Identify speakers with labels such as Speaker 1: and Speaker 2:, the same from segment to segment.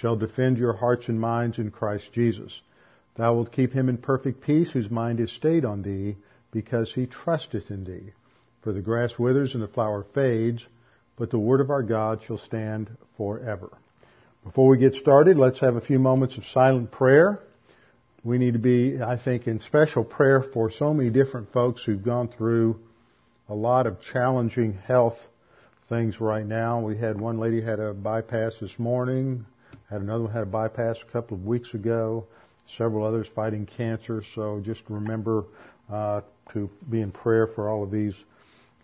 Speaker 1: shall defend your hearts and minds in Christ Jesus. Thou wilt keep him in perfect peace whose mind is stayed on thee, because he trusteth in thee. For the grass withers and the flower fades, but the word of our God shall stand forever. Before we get started, let's have a few moments of silent prayer. We need to be, I think, in special prayer for so many different folks who've gone through a lot of challenging health things right now. We had one lady had a bypass this morning. Had another one had a bypass a couple of weeks ago. Several others fighting cancer. So just remember uh, to be in prayer for all of these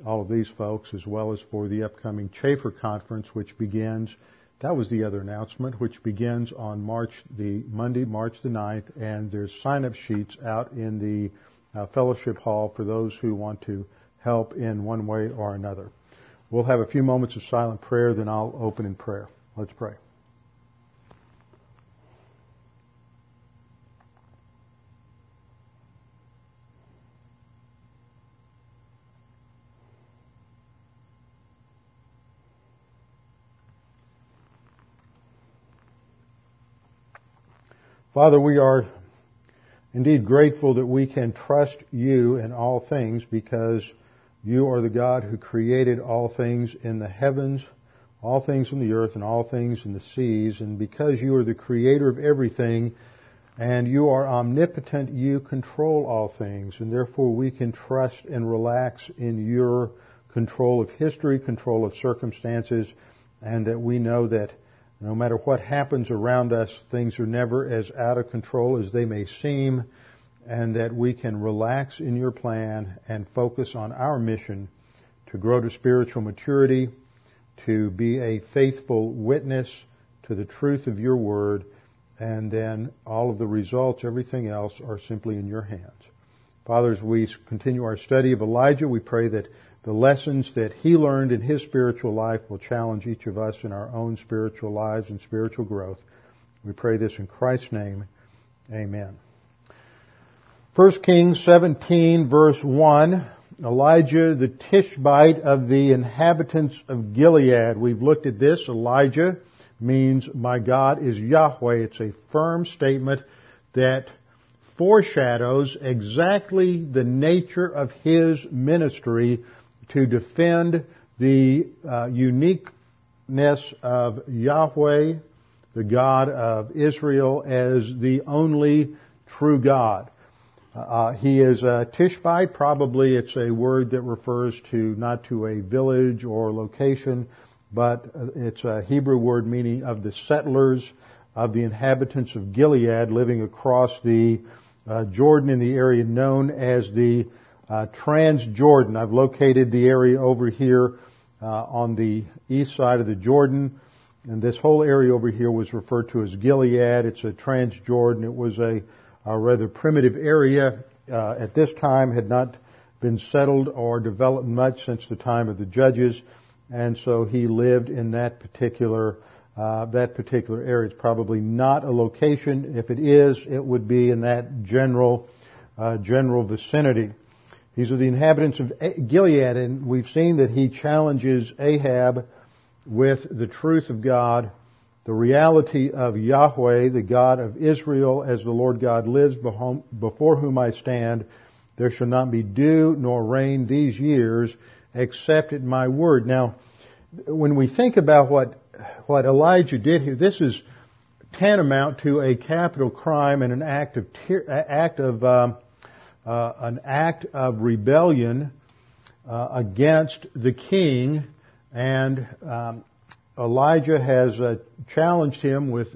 Speaker 1: all of these folks, as well as for the upcoming Chafer conference, which begins. That was the other announcement, which begins on March the Monday, March the 9th, and there's sign-up sheets out in the uh, fellowship hall for those who want to help in one way or another. We'll have a few moments of silent prayer, then I'll open in prayer. Let's pray. Father, we are indeed grateful that we can trust you in all things because you are the God who created all things in the heavens, all things in the earth, and all things in the seas. And because you are the creator of everything and you are omnipotent, you control all things. And therefore we can trust and relax in your control of history, control of circumstances, and that we know that no matter what happens around us, things are never as out of control as they may seem, and that we can relax in your plan and focus on our mission to grow to spiritual maturity, to be a faithful witness to the truth of your word, and then all of the results, everything else, are simply in your hands. Father, as we continue our study of Elijah, we pray that the lessons that he learned in his spiritual life will challenge each of us in our own spiritual lives and spiritual growth. We pray this in Christ's name. Amen. 1 Kings 17 verse 1, Elijah the Tishbite of the inhabitants of Gilead. We've looked at this. Elijah means my God is Yahweh. It's a firm statement that foreshadows exactly the nature of his ministry to defend the uh, uniqueness of Yahweh, the God of Israel, as the only true God. Uh, he is a Tishbite. Probably it's a word that refers to not to a village or location, but it's a Hebrew word meaning of the settlers, of the inhabitants of Gilead living across the uh, Jordan in the area known as the uh, Transjordan. I've located the area over here uh, on the east side of the Jordan, and this whole area over here was referred to as Gilead. It's a Transjordan. It was a, a rather primitive area uh, at this time, had not been settled or developed much since the time of the judges, and so he lived in that particular uh, that particular area. It's probably not a location. If it is, it would be in that general uh, general vicinity. These are the inhabitants of Gilead, and we've seen that he challenges Ahab with the truth of God, the reality of Yahweh, the God of Israel, as the Lord God lives before whom I stand. There shall not be dew nor rain these years except at my word. Now, when we think about what, what Elijah did here, this is tantamount to a capital crime and an act of act of um, uh, an act of rebellion uh, against the king, and um, Elijah has uh, challenged him with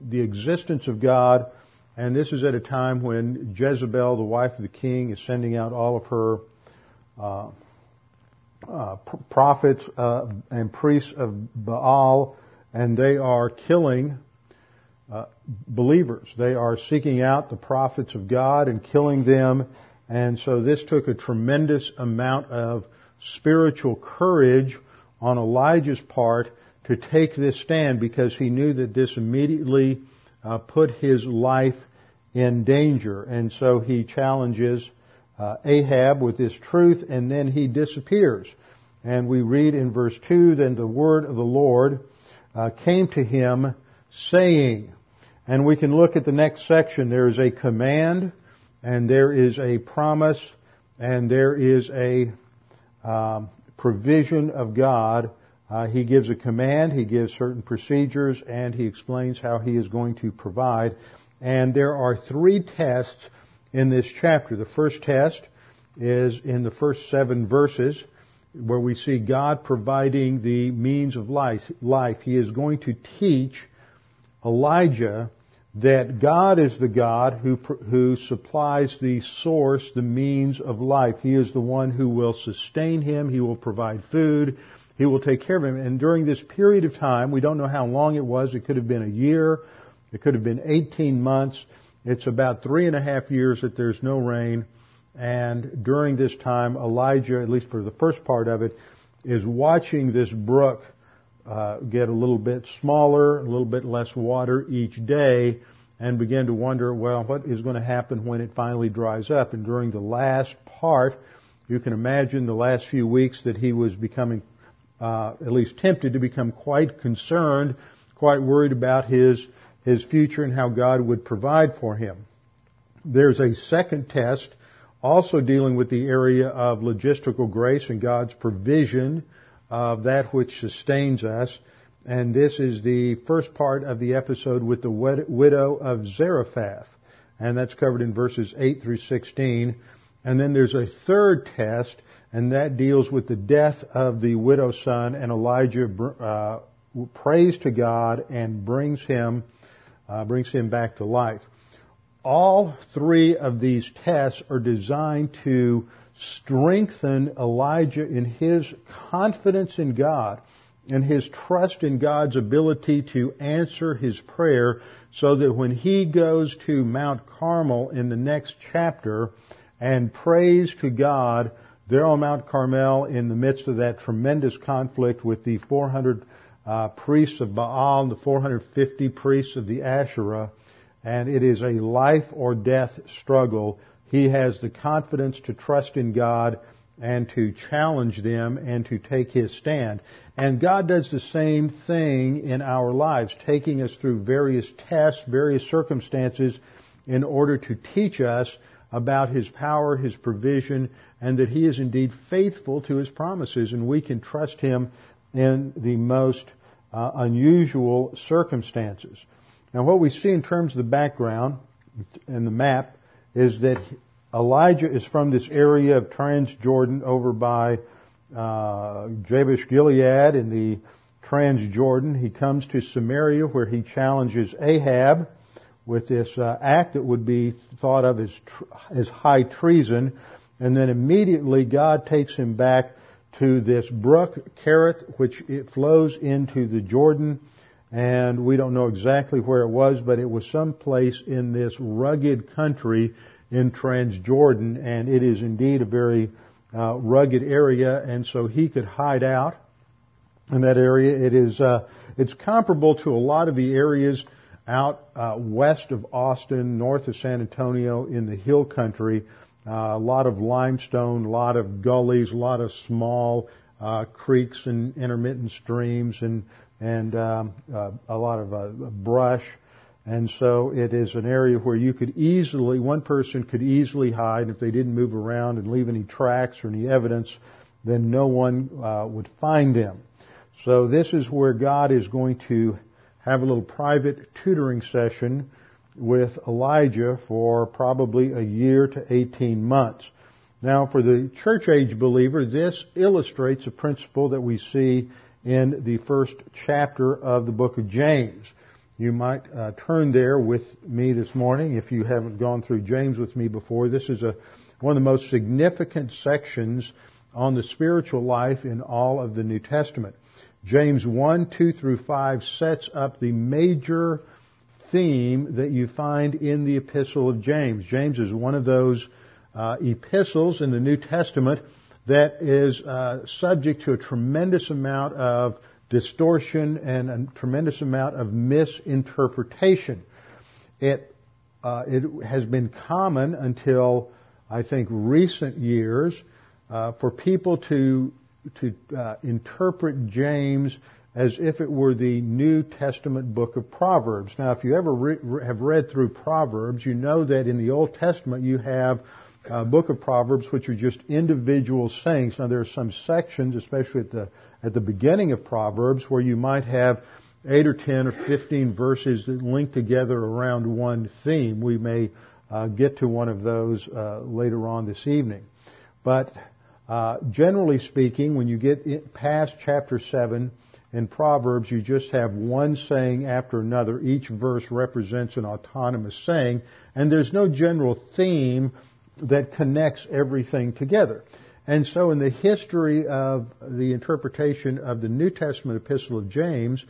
Speaker 1: the existence of God, and this is at a time when Jezebel, the wife of the king, is sending out all of her uh, uh, prophets uh, and priests of Baal, and they are killing believers. They are seeking out the prophets of God and killing them. And so this took a tremendous amount of spiritual courage on Elijah's part to take this stand because he knew that this immediately uh, put his life in danger. And so he challenges uh, Ahab with this truth and then he disappears. And we read in verse 2, then the word of the Lord uh, came to him saying, and we can look at the next section. There is a command, and there is a promise, and there is a um, provision of God. Uh, he gives a command, he gives certain procedures, and he explains how he is going to provide. And there are three tests in this chapter. The first test is in the first seven verses where we see God providing the means of life. life. He is going to teach Elijah that God is the God who, who supplies the source, the means of life. He is the one who will sustain him. He will provide food. He will take care of him. And during this period of time, we don't know how long it was. It could have been a year. It could have been 18 months. It's about three and a half years that there's no rain. And during this time, Elijah, at least for the first part of it, is watching this brook uh, get a little bit smaller, a little bit less water each day, and begin to wonder, well, what is going to happen when it finally dries up? And during the last part, you can imagine the last few weeks that he was becoming, uh, at least tempted to become quite concerned, quite worried about his his future and how God would provide for him. There's a second test, also dealing with the area of logistical grace and God's provision of that which sustains us. And this is the first part of the episode with the widow of Zarephath. And that's covered in verses 8 through 16. And then there's a third test, and that deals with the death of the widow's son, and Elijah uh, prays to God and brings him, uh, brings him back to life. All three of these tests are designed to strengthen Elijah in his confidence in God and his trust in God's ability to answer his prayer so that when he goes to Mount Carmel in the next chapter and prays to God there on Mount Carmel in the midst of that tremendous conflict with the 400 uh, priests of Baal and the 450 priests of the Asherah, and it is a life or death struggle he has the confidence to trust in God and to challenge them and to take his stand. And God does the same thing in our lives, taking us through various tests, various circumstances in order to teach us about his power, his provision, and that he is indeed faithful to his promises and we can trust him in the most uh, unusual circumstances. Now what we see in terms of the background and the map is that Elijah is from this area of Transjordan over by uh, Jabesh Gilead in the Transjordan. He comes to Samaria where he challenges Ahab with this uh, act that would be thought of as, as high treason. And then immediately God takes him back to this brook, Kerith, which it flows into the Jordan. And we don't know exactly where it was, but it was some place in this rugged country in Transjordan, and it is indeed a very uh, rugged area, and so he could hide out in that area. It is uh, it's comparable to a lot of the areas out uh, west of Austin, north of San Antonio, in the hill country. Uh, a lot of limestone, a lot of gullies, a lot of small uh, creeks and intermittent streams, and and um, uh, a lot of brush and so it is an area where you could easily, one person could easily hide. If they didn't move around and leave any tracks or any evidence, then no one uh, would find them. So this is where God is going to have a little private tutoring session with Elijah for probably a year to 18 months. Now, for the church age believer, this illustrates a principle that we see in the first chapter of the book of James. You might uh, turn there with me this morning if you haven't gone through James with me before. This is a, one of the most significant sections on the spiritual life in all of the New Testament. James 1, 2 through 5 sets up the major theme that you find in the epistle of James. James is one of those uh, epistles in the New Testament that is uh, subject to a tremendous amount of distortion and a tremendous amount of misinterpretation. It uh, it has been common until I think recent years uh, for people to to uh, interpret James as if it were the New Testament book of Proverbs. Now, if you ever re- have read through Proverbs, you know that in the Old Testament you have a book of Proverbs which are just individual sayings. Now, there are some sections, especially at the at the beginning of Proverbs, where you might have eight or ten or fifteen verses that link together around one theme. We may uh, get to one of those uh, later on this evening, but uh, generally speaking, when you get past chapter seven in Proverbs, you just have one saying after another. Each verse represents an autonomous saying, and there's no general theme that connects everything together. And so in the history of the interpretation of the New Testament epistle of James,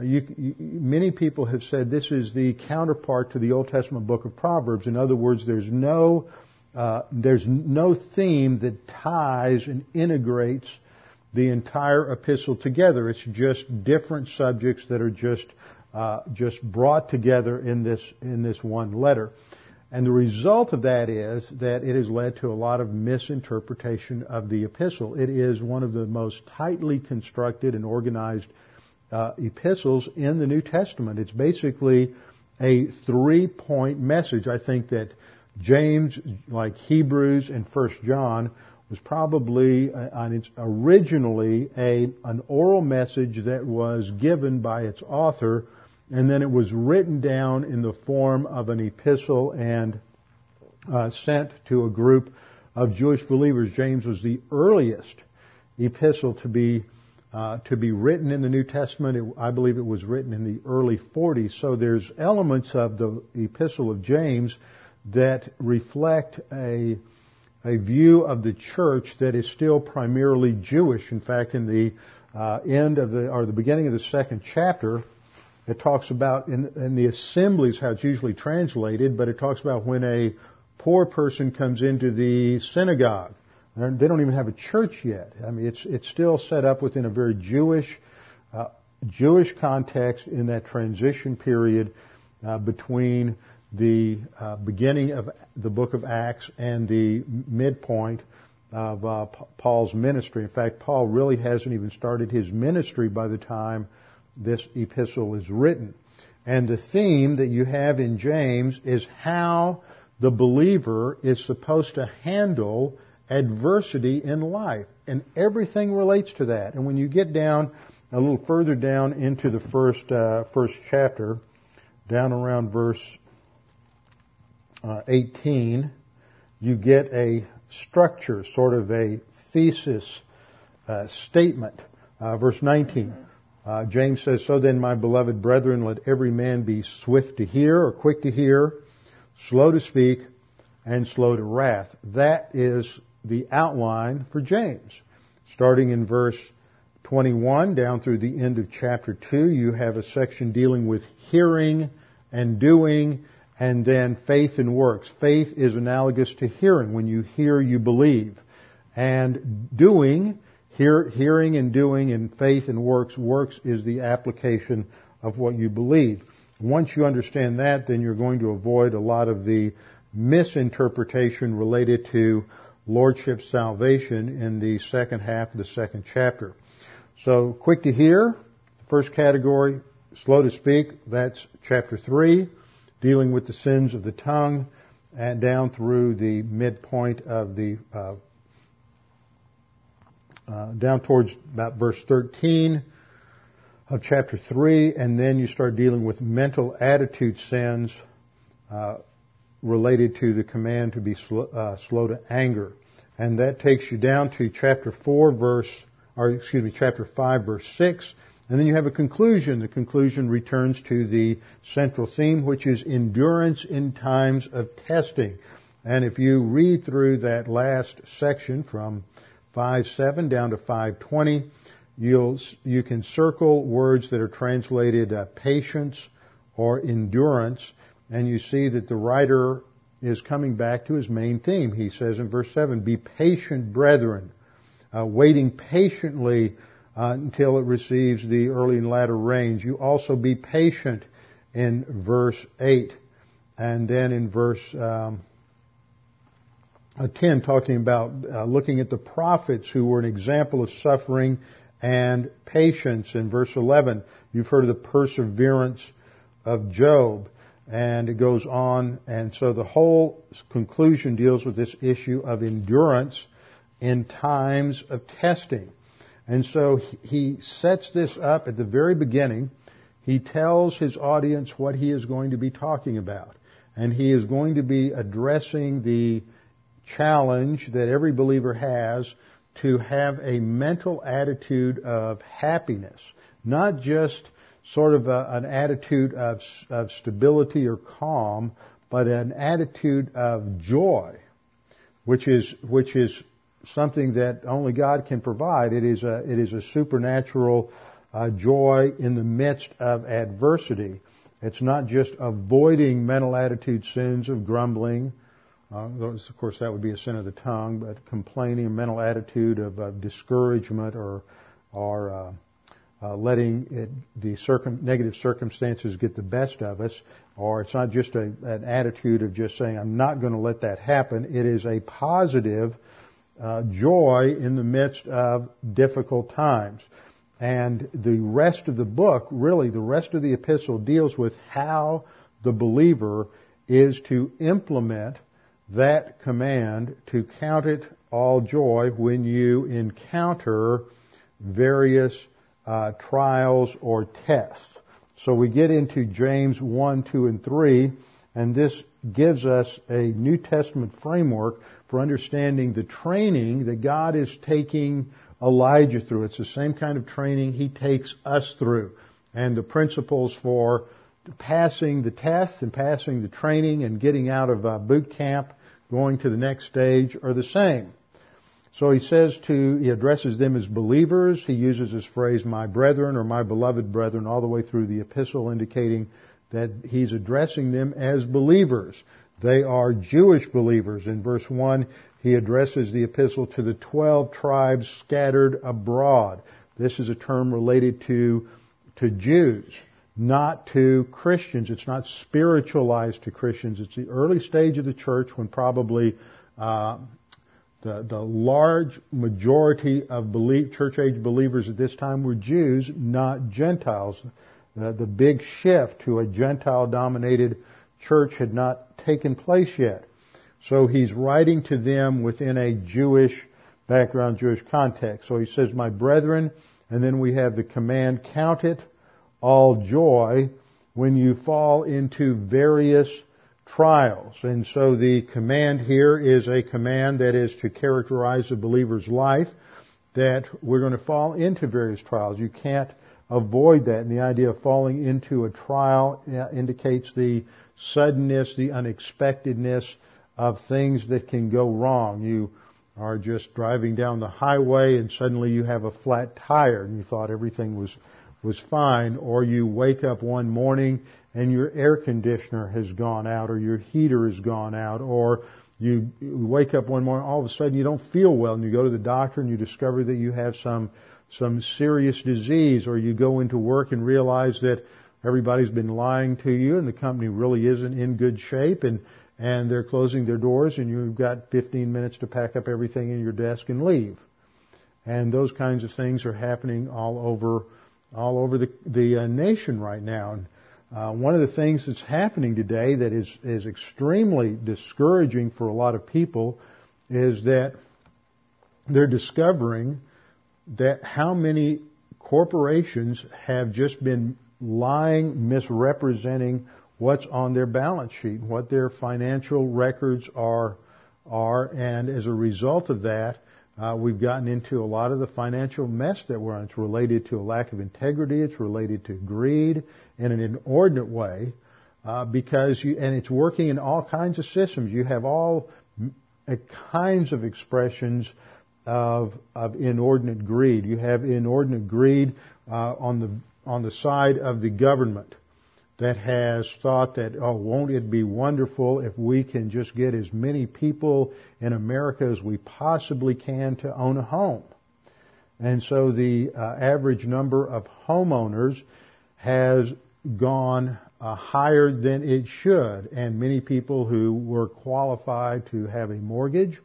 Speaker 1: you, you, many people have said this is the counterpart to the Old Testament book of Proverbs. In other words, there's no, uh, there's no theme that ties and integrates the entire epistle together. It's just different subjects that are just uh, just brought together in this in this one letter. And the result of that is that it has led to a lot of misinterpretation of the epistle. It is one of the most tightly constructed and organized uh, epistles in the New Testament. It's basically a three-point message. I think that James, like Hebrews and First John, was probably uh, originally a an oral message that was given by its author, and then it was written down in the form of an epistle and uh, sent to a group of Jewish believers. James was the earliest epistle to be uh, to be written in the New Testament. It, I believe it was written in the early 40s. So there's elements of the epistle of James that reflect a a view of the church that is still primarily Jewish. In fact, in the uh, end of the or the beginning of the second chapter, it talks about in, in the assemblies how it's usually translated, but it talks about when a poor person comes into the synagogue. They don't even have a church yet. I mean, it's it's still set up within a very Jewish uh, Jewish context in that transition period uh, between the uh, beginning of the book of Acts and the midpoint of uh, Paul's ministry. In fact, Paul really hasn't even started his ministry by the time this epistle is written. And the theme that you have in James is how the believer is supposed to handle adversity in life. And everything relates to that. And when you get down a little further down into the first, uh, first chapter, down around verse uh, 18, you get a structure, sort of a thesis uh, statement. Uh, verse 19, uh, James says, So then, my beloved brethren, let every man be swift to hear or quick to hear, slow to speak, and slow to wrath. That is the outline for James. Starting in verse 21 down through the end of chapter 2, you have a section dealing with hearing and doing and then faith and works. Faith is analogous to hearing. When you hear, you believe. And doing, hear, hearing and doing and faith and works, works is the application of what you believe. Once you understand that, then you're going to avoid a lot of the misinterpretation related to lordship salvation in the second half of the second chapter. So, quick to hear, first category, slow to speak, that's chapter 3 dealing with the sins of the tongue, and down through the midpoint of the, uh, uh, down towards about verse 13. of chapter 3, and then you start dealing with mental attitude sins uh, related to the command to be slow, uh, slow to anger. And that takes you down to chapter 4 verse, or excuse me, chapter 5 verse 6. And then you have a conclusion. The conclusion returns to the central theme, which is endurance in times of testing. And if you read through that last section from 5.7 down to 5.20, you'll, you can circle words that are translated uh, patience or endurance, and you see that the writer is coming back to his main theme. He says in verse 7, Be patient, brethren, uh, waiting patiently uh, until it receives the early and latter rains. You also be patient in verse 8. And then in verse um, 10, talking about uh, looking at the prophets who were an example of suffering and patience. In verse 11, you've heard of the perseverance of Job. And it goes on, and so the whole conclusion deals with this issue of endurance in times of testing. And so he sets this up at the very beginning. He tells his audience what he is going to be talking about. And he is going to be addressing the challenge that every believer has to have a mental attitude of happiness, not just sort of a, an attitude of, of stability or calm, but an attitude of joy, which is, which is something that only God can provide. It is a, it is a supernatural uh, joy in the midst of adversity. It's not just avoiding mental attitude sins of grumbling. Uh, of course, that would be a sin of the tongue, but complaining, a mental attitude of, of discouragement or, or uh, uh, letting it, the circum, negative circumstances get the best of us, or it's not just a, an attitude of just saying, I'm not going to let that happen. It is a positive uh, joy in the midst of difficult times. And the rest of the book, really, the rest of the epistle deals with how the believer is to implement that command to count it all joy when you encounter various uh, trials or tests. So we get into James 1, 2, and 3, and this gives us a New Testament framework for understanding the training that God is taking Elijah through. It's the same kind of training He takes us through. And the principles for passing the tests and passing the training and getting out of uh, boot camp, going to the next stage are the same. So he says to, he addresses them as believers. He uses this phrase, my brethren or my beloved brethren, all the way through the epistle, indicating that he's addressing them as believers. They are Jewish believers. In verse 1, he addresses the epistle to the 12 tribes scattered abroad. This is a term related to, to Jews, not to Christians. It's not spiritualized to Christians. It's the early stage of the church when probably uh, the, the large majority of church age believers at this time were Jews, not Gentiles. The, the big shift to a Gentile dominated church had not taken place yet. So he's writing to them within a Jewish background, Jewish context. So he says, my brethren, and then we have the command, count it all joy when you fall into various trials. And so the command here is a command that is to characterize a believer's life, that we're going to fall into various trials. You can't avoid that. And the idea of falling into a trial uh, indicates the suddenness, the unexpectedness of things that can go wrong. You are just driving down the highway and suddenly you have a flat tire and you thought everything was was fine, or you wake up one morning and your air conditioner has gone out, or your heater has gone out, or you wake up one morning, all of a sudden you don't feel well, and you go to the doctor and you discover that you have some some serious disease, or you go into work and realize that everybody's been lying to you, and the company really isn't in good shape, and and they're closing their doors, and you've got 15 minutes to pack up everything in your desk and leave. And those kinds of things are happening all over all over the, the uh, nation right now. And uh, one of the things that's happening today that is, is extremely discouraging for a lot of people is that they're discovering that how many corporations have just been lying, misrepresenting what's on their balance sheet, what their financial records are, are, and as a result of that, uh, we've gotten into a lot of the financial mess that we're in. It's related to a lack of integrity. It's related to greed in an inordinate way, uh, because you, and it's working in all kinds of systems. You have all kinds of expressions of, of inordinate greed. You have inordinate greed uh, on the on the side of the government that has thought that, oh, won't it be wonderful if we can just get as many people in America as we possibly can to own a home? And so the uh, average number of homeowners has gone uh, higher than it should, and many people who were qualified to have a mortgage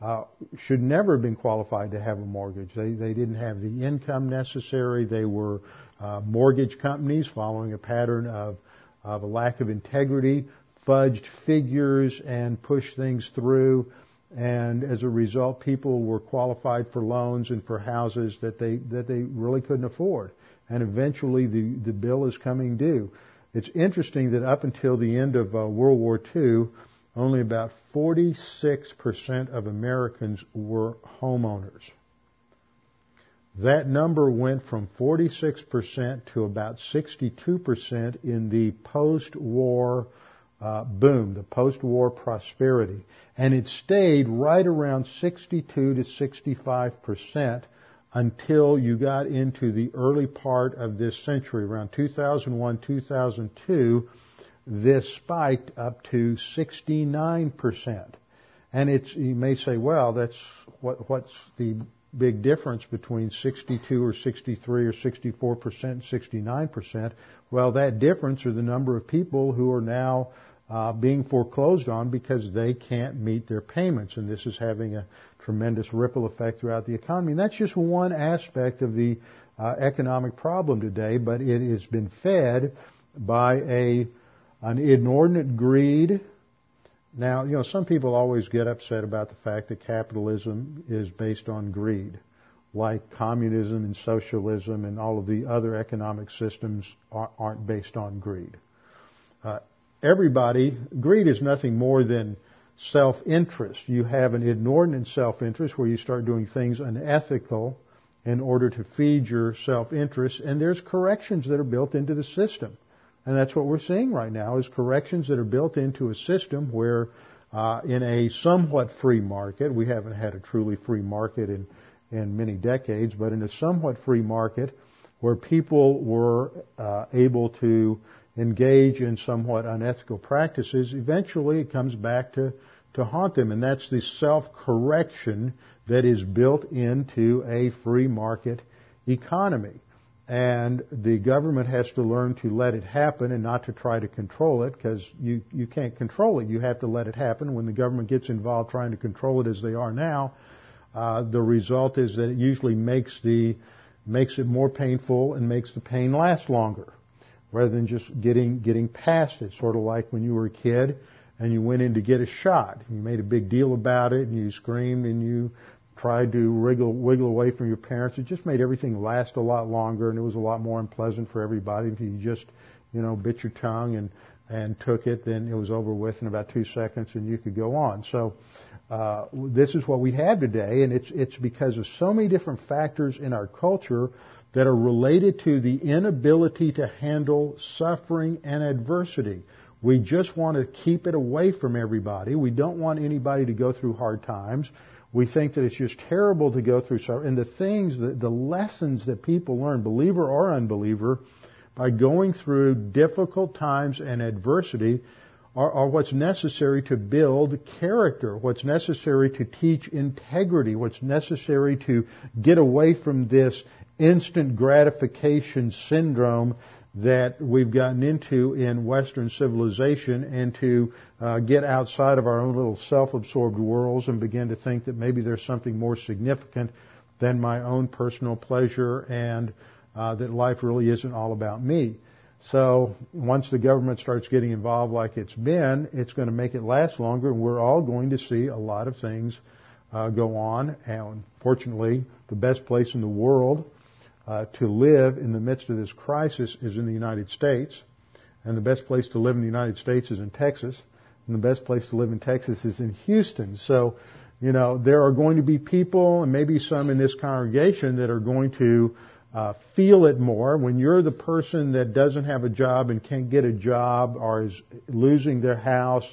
Speaker 1: uh, should never have been qualified to have a mortgage. They they didn't have the income necessary. They were uh, mortgage companies following a pattern of, of a lack of integrity, fudged figures and pushed things through. And as a result, people were qualified for loans and for houses that they, that they really couldn't afford. And eventually the, the bill is coming due. It's interesting that up until the end of uh, World War II, only about 46% of Americans were homeowners. That number went from 46% to about 62% in the post-war uh, boom, the post-war prosperity. And it stayed right around 62 to 65% until you got into the early part of this century, around 2001, 2002, this spiked up to 69%. And it's, you may say, well, that's what, what's the big difference between 62 or 63 or 64 percent, 69 percent. Well, that difference are the number of people who are now uh, being foreclosed on because they can't meet their payments, and this is having a tremendous ripple effect throughout the economy. And that's just one aspect of the uh, economic problem today, but it has been fed by a an inordinate greed now, you know, some people always get upset about the fact that capitalism is based on greed, like communism and socialism and all of the other economic systems aren't based on greed. Uh, everybody, greed is nothing more than self-interest. You have an inordinate self-interest where you start doing things unethical in order to feed your self-interest, and there's corrections that are built into the system. And that's what we're seeing right now is corrections that are built into a system where uh, in a somewhat free market, we haven't had a truly free market in, in many decades, but in a somewhat free market where people were uh, able to engage in somewhat unethical practices, eventually it comes back to, to haunt them. And that's the self-correction that is built into a free market economy. And the government has to learn to let it happen and not to try to control it because you, you can't control it. You have to let it happen. When the government gets involved trying to control it as they are now, uh, the result is that it usually makes the makes it more painful and makes the pain last longer rather than just getting getting past it. Sort of like when you were a kid and you went in to get a shot. You made a big deal about it and you screamed and you tried to wriggle, wiggle away from your parents. It just made everything last a lot longer and it was a lot more unpleasant for everybody. If you just, you know, bit your tongue and, and took it, then it was over with in about two seconds and you could go on. So, uh, this is what we have today and it's, it's because of so many different factors in our culture that are related to the inability to handle suffering and adversity. We just want to keep it away from everybody. We don't want anybody to go through hard times. We think that it's just terrible to go through suffering. And the things, the, the lessons that people learn, believer or unbeliever, by going through difficult times and adversity are, are, what's necessary to build character, what's necessary to teach integrity, what's necessary to get away from this instant gratification syndrome that we've gotten into in Western civilization and to uh, get outside of our own little self-absorbed worlds and begin to think that maybe there's something more significant than my own personal pleasure and uh, that life really isn't all about me. So once the government starts getting involved like it's been, it's going to make it last longer and we're all going to see a lot of things uh, go on. And fortunately, the best place in the world uh, to live in the midst of this crisis is in the United States, and the best place to live in the United States is in Texas, and the best place to live in Texas is in Houston. So, you know, there are going to be people, and maybe some in this congregation, that are going to uh, feel it more. When you're the person that doesn't have a job and can't get a job or is losing their house,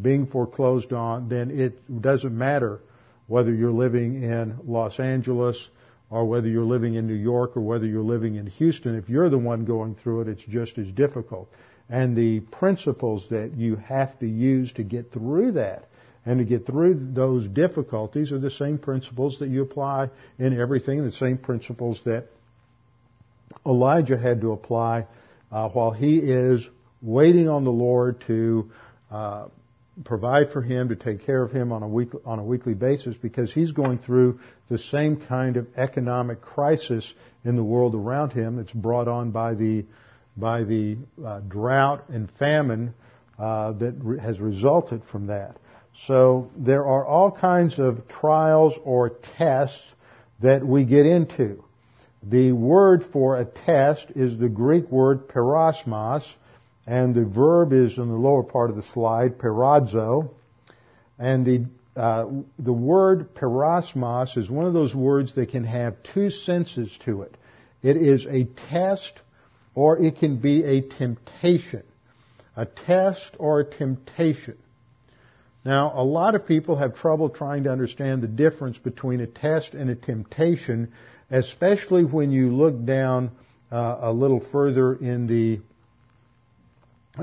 Speaker 1: being foreclosed on, then it doesn't matter whether you're living in Los Angeles or whether you're living in New York or whether you're living in Houston. If you're the one going through it, it's just as difficult. And the principles that you have to use to get through that and to get through those difficulties are the same principles that you apply in everything, the same principles that Elijah had to apply uh, while he is waiting on the Lord to uh, provide for him, to take care of him on a week on a weekly basis, because he's going through the same kind of economic crisis in the world around him that's brought on by the by the uh, drought and famine uh, that re- has resulted from that. So there are all kinds of trials or tests that we get into. The word for a test is the Greek word peirasmos, and the verb is in the lower part of the slide, peirazo. And the, uh, the word peirasmos is one of those words that can have two senses to it. It is a test or it can be a temptation. A test or a temptation. Now, a lot of people have trouble trying to understand the difference between a test and a temptation especially when you look down uh, a little further in the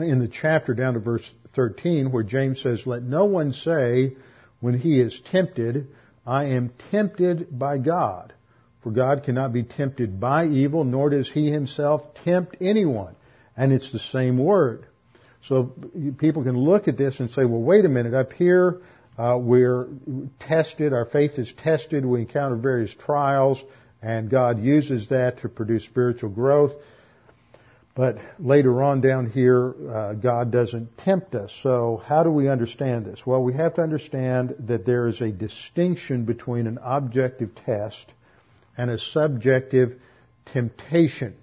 Speaker 1: in the chapter down to verse 13 where James says, "Let no one say when he is tempted, I am tempted by God, for God cannot be tempted by evil, nor does he himself tempt anyone." And it's the same word. So people can look at this and say, well, wait a minute, up here, uh, we're tested, our faith is tested, we encounter various trials, and God uses that to produce spiritual growth. But later on down here, uh, God doesn't tempt us. So how do we understand this? Well, we have to understand that there is a distinction between an objective test and a subjective temptation.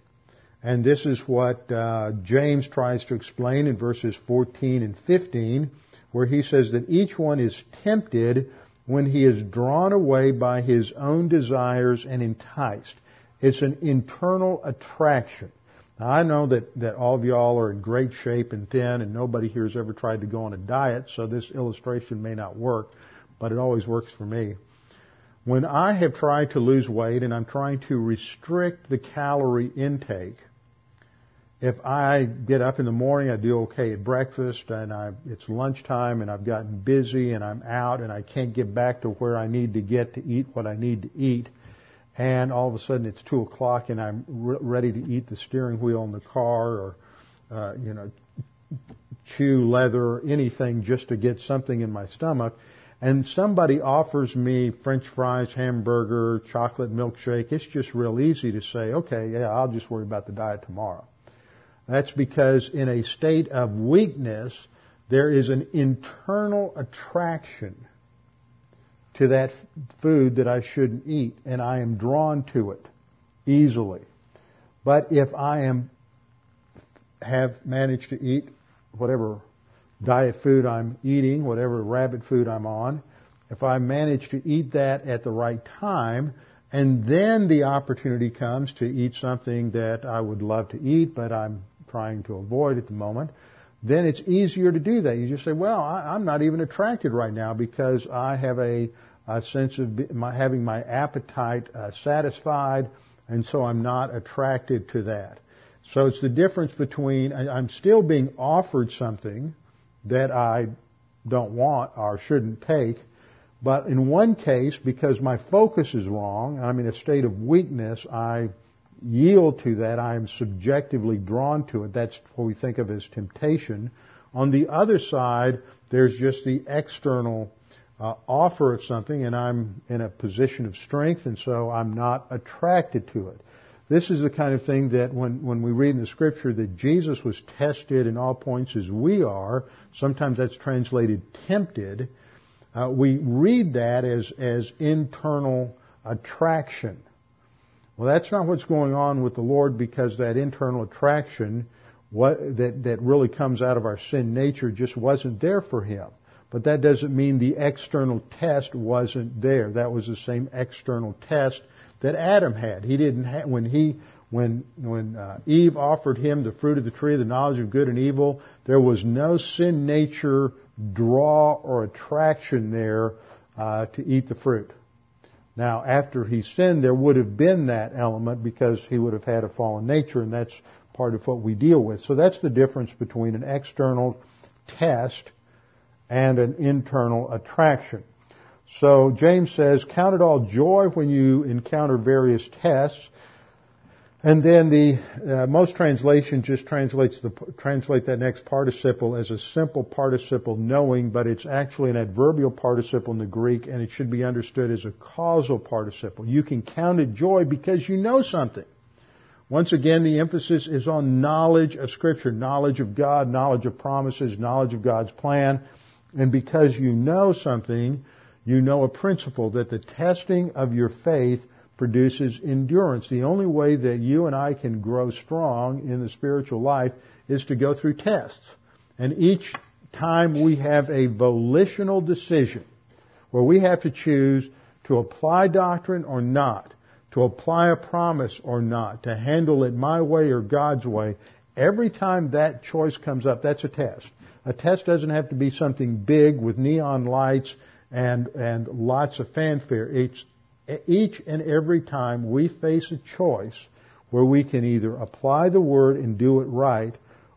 Speaker 1: And this is what uh, James tries to explain in verses 14 and 15, where he says that each one is tempted when he is drawn away by his own desires and enticed. It's an internal attraction. Now, I know that, that all of y'all are in great shape and thin and nobody here has ever tried to go on a diet, so this illustration may not work, but it always works for me. When I have tried to lose weight and I'm trying to restrict the calorie intake, if I get up in the morning, I do okay at breakfast, and I, it's lunchtime, and I've gotten busy, and I'm out, and I can't get back to where I need to get to eat what I need to eat, and all of a sudden it's two o'clock, and I'm re- ready to eat the steering wheel in the car, or uh, you know, chew leather, or anything just to get something in my stomach, and somebody offers me French fries, hamburger, chocolate milkshake. It's just real easy to say, okay, yeah, I'll just worry about the diet tomorrow. That's because in a state of weakness, there is an internal attraction to that food that I shouldn't eat, and I am drawn to it easily. But if I am have managed to eat whatever diet food I'm eating, whatever rabbit food I'm on, if I manage to eat that at the right time, and then the opportunity comes to eat something that I would love to eat, but I'm trying to avoid at the moment, then it's easier to do that. You just say, well, I, am not even attracted right now because I have a, a sense of my, having my appetite uh, satisfied, and so I'm not attracted to that. So it's the difference between I, I'm still being offered something that I don't want or shouldn't take, but in one case, because my focus is wrong, I'm in a state of weakness, I yield to that, I am subjectively drawn to it. That's what we think of as temptation. On the other side, there's just the external uh, offer of something, and I'm in a position of strength, and so I'm not attracted to it. This is the kind of thing that when, when we read in the scripture that Jesus was tested in all points as we are, sometimes that's translated tempted, uh, we read that as, as internal attraction. Well, that's not what's going on with the Lord because that internal attraction what, that, that really comes out of our sin nature just wasn't there for him. But that doesn't mean the external test wasn't there. That was the same external test that Adam had. He didn't have, when he, when, when uh, Eve offered him the fruit of the tree the knowledge of good and evil, there was no sin nature draw or attraction there uh, to eat the fruit. Now, after he sinned, there would have been that element because he would have had a fallen nature, and that's part of what we deal with. So that's the difference between an external test and an internal attraction. So James says, count it all joy when you encounter various tests and then the uh, most translation just translates the translate that next participle as a simple participle knowing, but it's actually an adverbial participle in the Greek, and it should be understood as a causal participle. You can count it joy because you know something. Once again, the emphasis is on knowledge of Scripture, knowledge of God, knowledge of promises, knowledge of God's plan, and because you know something, you know a principle that the testing of your faith produces endurance. The only way that you and I can grow strong in the spiritual life is to go through tests. And each time we have a volitional decision where we have to choose to apply doctrine or not, to apply a promise or not, to handle it my way or God's way, every time that choice comes up, that's a test. A test doesn't have to be something big with neon lights and, and lots of fanfare. It's each and every time we face a choice where we can either apply the word and do it right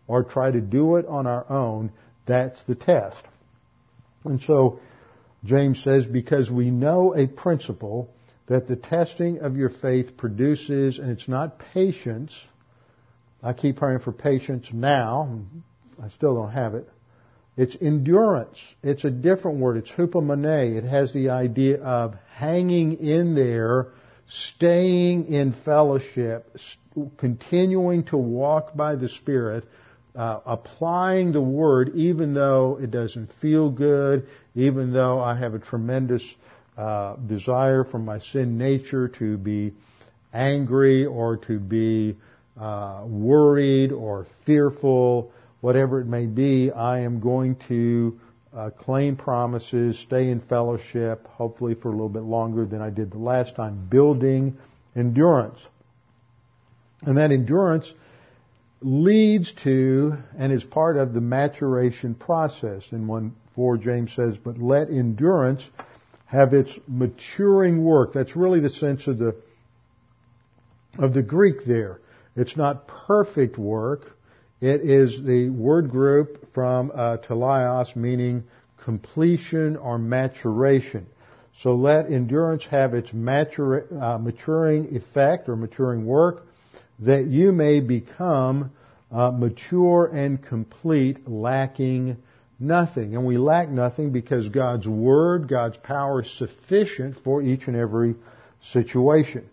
Speaker 1: or try to do it on our own, that's the test. And so James says, because we know a principle that the testing of your faith produces, and it's not patience. I keep praying for patience now. I still don't have it. It's endurance. It's a different word. It's hupomone. It has the idea of hanging in there, staying in fellowship, continuing to walk by the Spirit, uh, applying the Word even though it doesn't feel good, even though I have a tremendous uh, desire from my sin nature to be angry or to be uh, worried or fearful whatever it may be, I am going to uh, claim promises, stay in fellowship, hopefully for a little bit longer than I did the last time, building endurance. And that endurance leads to and is part of the maturation process. In 1 4 James says, but let endurance have its maturing work. That's really the sense of the of the Greek there. It's not perfect work, it is the word group from uh, meaning completion or maturation. So let endurance have its uh, maturing effect or maturing work, that you may become uh, mature and complete, lacking nothing. And we lack nothing because God's Word, God's power is sufficient for each and every situation.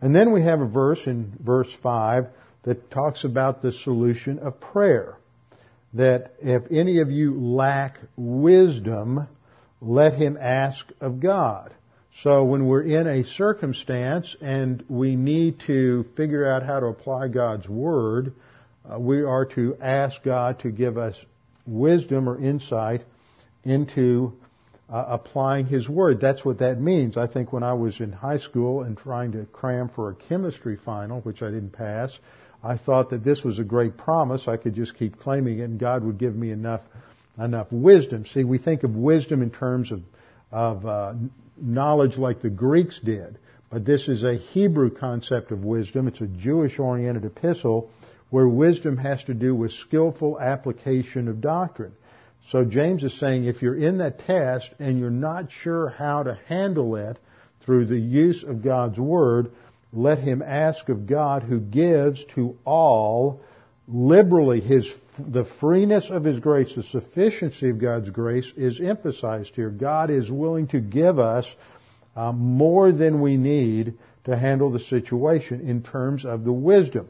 Speaker 1: And then we have a verse in verse 5 that talks about the solution of prayer. That if any of you lack wisdom, let him ask of God. So when we're in a circumstance and we need to figure out how to apply God's Word, uh, we are to ask God to give us wisdom or insight into uh, applying His Word. That's what that means. I think when I was in high school and trying to cram for a chemistry final, which I didn't pass, I thought that this was a great promise. I could just keep claiming it and God would give me enough, enough wisdom. See, we think of wisdom in terms of, of uh, knowledge like the Greeks did. But this is a Hebrew concept of wisdom. It's a Jewish oriented epistle where wisdom has to do with skillful application of doctrine. So James is saying if you're in that test and you're not sure how to handle it through the use of God's Word, let him ask of God who gives to all liberally his the freeness of his grace, the sufficiency of God's grace is emphasized here. God is willing to give us uh, more than we need to handle the situation in terms of the wisdom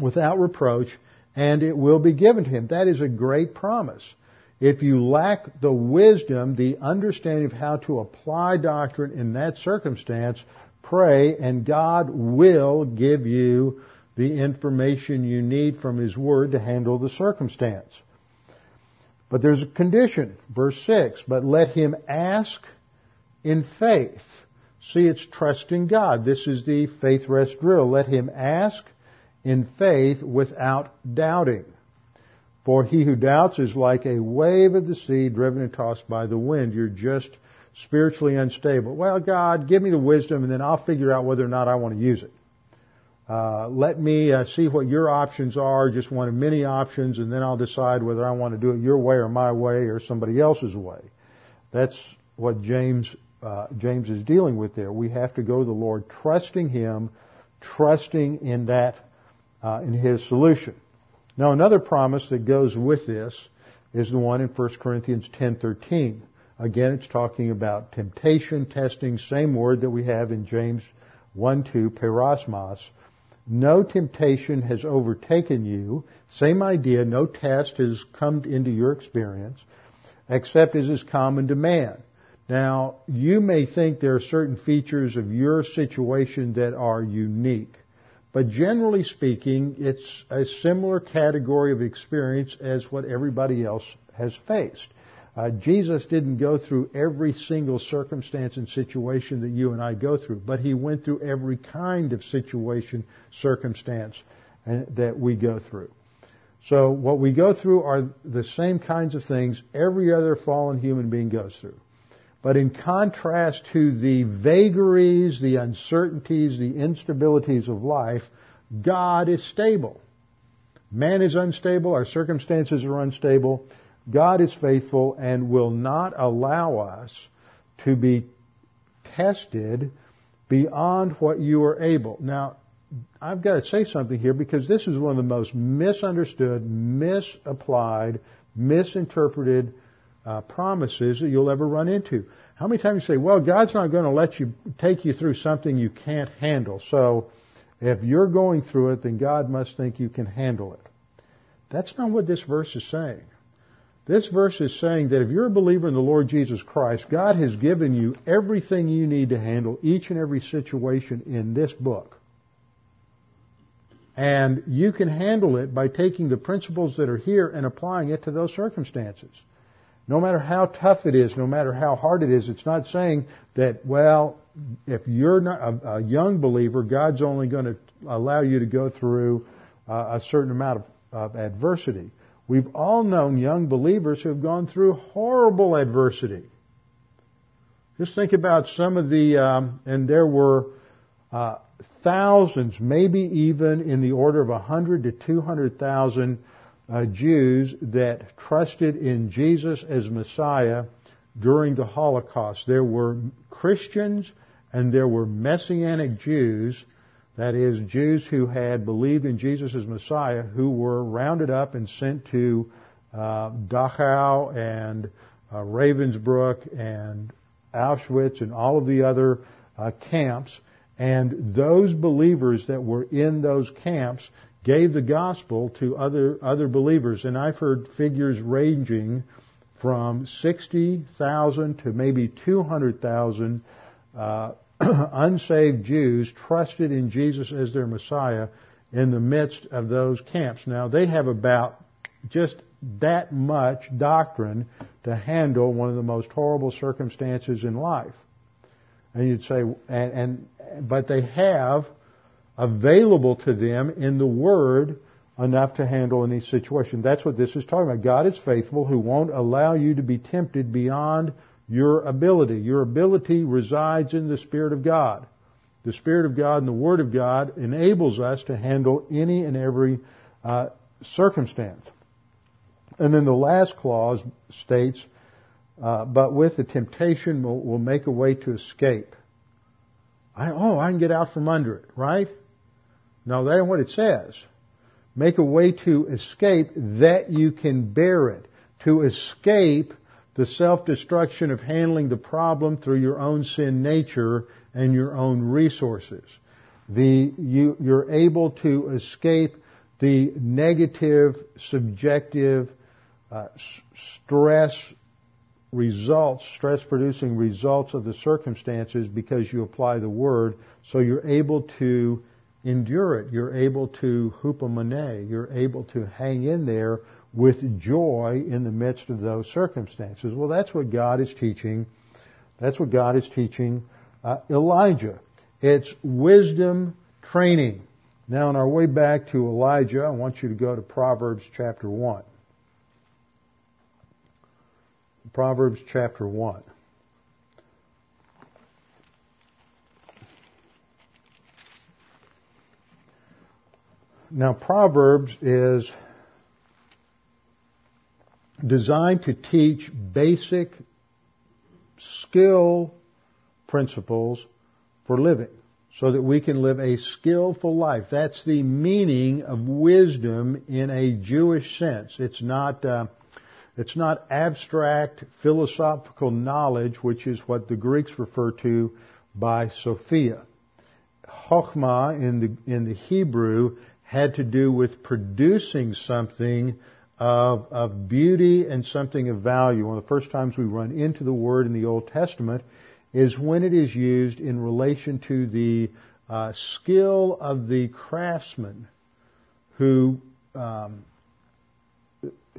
Speaker 1: without reproach, and it will be given to him. That is a great promise. If you lack the wisdom, the understanding of how to apply doctrine in that circumstance, Pray and God will give you the information you need from His Word to handle the circumstance. But there's a condition, verse 6, but let him ask in faith. See, it's trusting God. This is the faith rest drill. Let him ask in faith without doubting. For he who doubts is like a wave of the sea driven and tossed by the wind. You're just spiritually unstable. Well, God, give me the wisdom and then I'll figure out whether or not I want to use it. Uh, let me uh, see what your options are, just one of many options, and then I'll decide whether I want to do it your way or my way or somebody else's way. That's what James uh, James is dealing with there. We have to go to the Lord, trusting Him, trusting in that uh, in His solution. Now, another promise that goes with this is the one in 1 Corinthians 10:13. Again, it's talking about temptation, testing, same word that we have in James 1:2, peirasmos no temptation has overtaken you. Same idea, no test has come into your experience, except as is common to man. Now, you may think there are certain features of your situation that are unique, but generally speaking, it's a similar category of experience as what everybody else has faced. Uh, Jesus didn't go through every single circumstance and situation that you and I go through, but he went through every kind of situation, circumstance uh, that we go through. So what we go through are the same kinds of things every other fallen human being goes through. But in contrast to the vagaries, the uncertainties, the instabilities of life, God is stable. Man is unstable, our circumstances are unstable, God is faithful and will not allow us to be tested beyond what you are able. Now, I've got to say something here because this is one of the most misunderstood, misapplied, misinterpreted uh, promises that you'll ever run into. How many times you say, well, God's not going to let you take you through something you can't handle. So if you're going through it, then God must think you can handle it. That's not what this verse is saying. This verse is saying that if you're a believer in the Lord Jesus Christ, God has given you everything you need to handle each and every situation in this book. And you can handle it by taking the principles that are here and applying it to those circumstances. No matter how tough it is, no matter how hard it is, it's not saying that, well, if you're not a, a young believer, God's only going to allow you to go through uh, a certain amount of, of adversity. We've all known young believers who have gone through horrible adversity. Just think about some of the, um, and there were uh, thousands, maybe even in the order of a hundred to two hundred thousand uh, Jews that trusted in Jesus as Messiah during the Holocaust. There were Christians and there were Messianic Jews that is, Jews who had believed in Jesus as Messiah, who were rounded up and sent to uh, Dachau and uh, Ravensbrück and Auschwitz and all of the other uh, camps. And those believers that were in those camps gave the gospel to other other believers. And I've heard figures ranging from 60,000 to maybe 200,000 uh, unsaved Jews trusted in Jesus as their Messiah in the midst of those camps. Now they have about just that much doctrine to handle one of the most horrible circumstances in life. And you'd say, and, and but they have available to them in the Word enough to handle any situation. That's what this is talking about. God is faithful who won't allow you to be tempted beyond your ability. Your ability resides in the Spirit of God. The Spirit of God and the Word of God enables us to handle any and every uh, circumstance. And then the last clause states, uh, but with the temptation will will make a way to escape. I, oh, I can get out from under it, right? No, that ain't what it says. Make a way to escape that you can bear it. To escape the self-destruction of handling the problem through your own sin nature and your own resources. The, you, you're able to escape the negative, subjective, uh, stress results, stress producing results of the circumstances because you apply the word, so you're able to endure it. You're able to hupomone. You're able to hang in there with joy in the midst of those circumstances. Well, that's what God is teaching. That's what God is teaching uh, Elijah. It's wisdom training. Now, on our way back to Elijah, I want you to go to Proverbs chapter 1. Proverbs chapter 1. Now, Proverbs is designed to teach basic skill principles for living so that we can live a skillful life. That's the meaning of wisdom in a Jewish sense. It's not, uh, it's not abstract philosophical knowledge, which is what the Greeks refer to by Sophia. Chokhmah in the, in the Hebrew had to do with producing something of, of beauty and something of value. One of the first times we run into the word in the Old Testament is when it is used in relation to the uh, skill of the craftsman who um,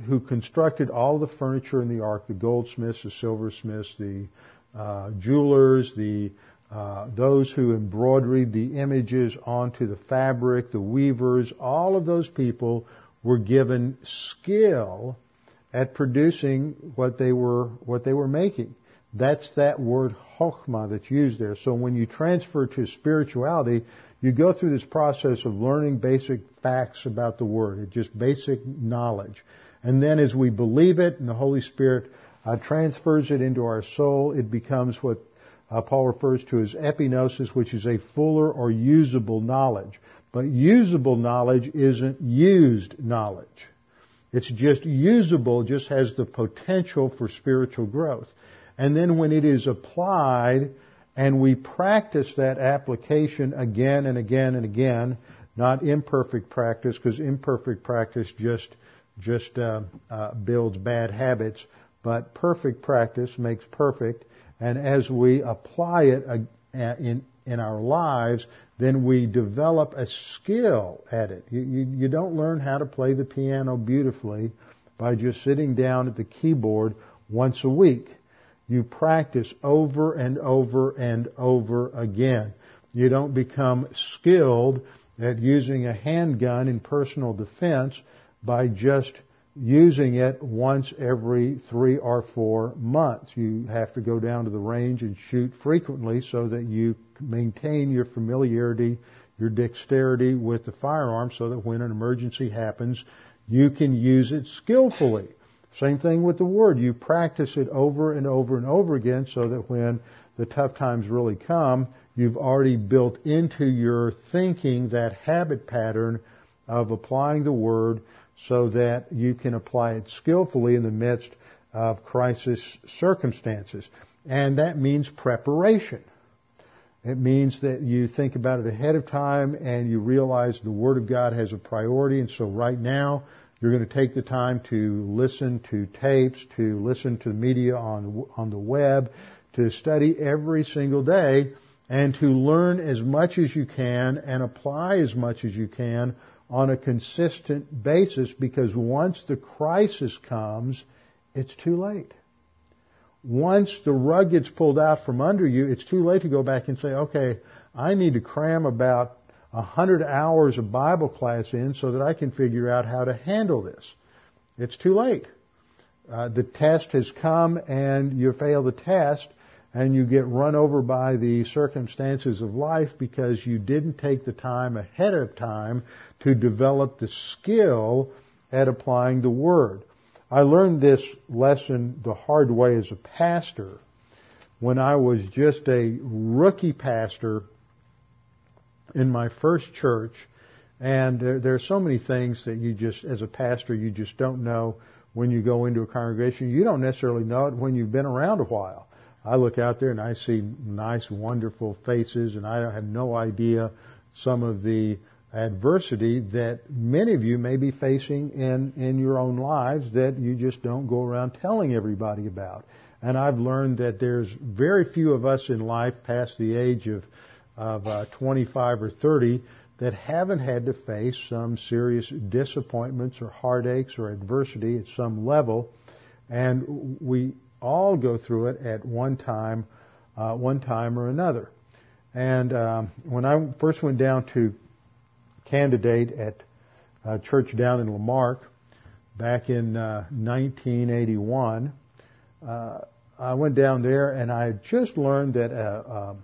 Speaker 1: who constructed all the furniture in the ark, the goldsmiths, the silversmiths, the uh, jewelers, the uh, those who embroidered the images onto the fabric, the weavers, all of those people were given skill at producing what they were what they were making. That's that word chokhmah that's used there. So when you transfer to spirituality, you go through this process of learning basic facts about the word. It's just basic knowledge. And then as we believe it and the Holy Spirit uh, transfers it into our soul, it becomes what uh, Paul refers to as epignosis, which is a fuller or usable knowledge. But usable knowledge isn't used knowledge. It's just usable, just has the potential for spiritual growth. And then when it is applied and we practice that application again and again and again, not imperfect practice, because imperfect practice just just uh, uh, builds bad habits, but perfect practice makes perfect. And as we apply it uh, in in our lives, then we develop a skill at it. You, you, you don't learn how to play the piano beautifully by just sitting down at the keyboard once a week. You practice over and over and over again. You don't become skilled at using a handgun in personal defense by just using it once every three or four months. You have to go down to the range and shoot frequently so that you maintain your familiarity, your dexterity with the firearm so that when an emergency happens, you can use it skillfully. Same thing with the word. You practice it over and over and over again so that when the tough times really come, you've already built into your thinking that habit pattern of applying the word so that you can apply it skillfully in the midst of crisis circumstances. And that means preparation. It means that you think about it ahead of time and you realize the Word of God has a priority and so right now you're going to take the time to listen to tapes, to listen to media on, on the web, to study every single day, and to learn as much as you can and apply as much as you can on a consistent basis because once the crisis comes, it's too late. Once the rug gets pulled out from under you, it's too late to go back and say, okay, I need to cram about a hundred hours of Bible class in so that I can figure out how to handle this. It's too late. Uh, the test has come and you fail the test and you get run over by the circumstances of life because you didn't take the time ahead of time to develop the skill at applying the Word. I learned this lesson the hard way as a pastor when I was just a rookie pastor in my first church, and there, there are so many things that you just, as a pastor, you just don't know when you go into a congregation. You don't necessarily know it when you've been around a while. I look out there and I see nice, wonderful faces, and I have no idea some of the adversity that many of you may be facing in, in your own lives that you just don't go around telling everybody about. And I've learned that there's very few of us in life past the age of, of uh, 25 or 30 that haven't had to face some serious disappointments or heartaches or adversity at some level. And we all go through it at one time, uh, one time or another. And um, when I first went down to candidate at a church down in La Marque back in uh, 1981, uh, I went down there and I had just learned that a, a,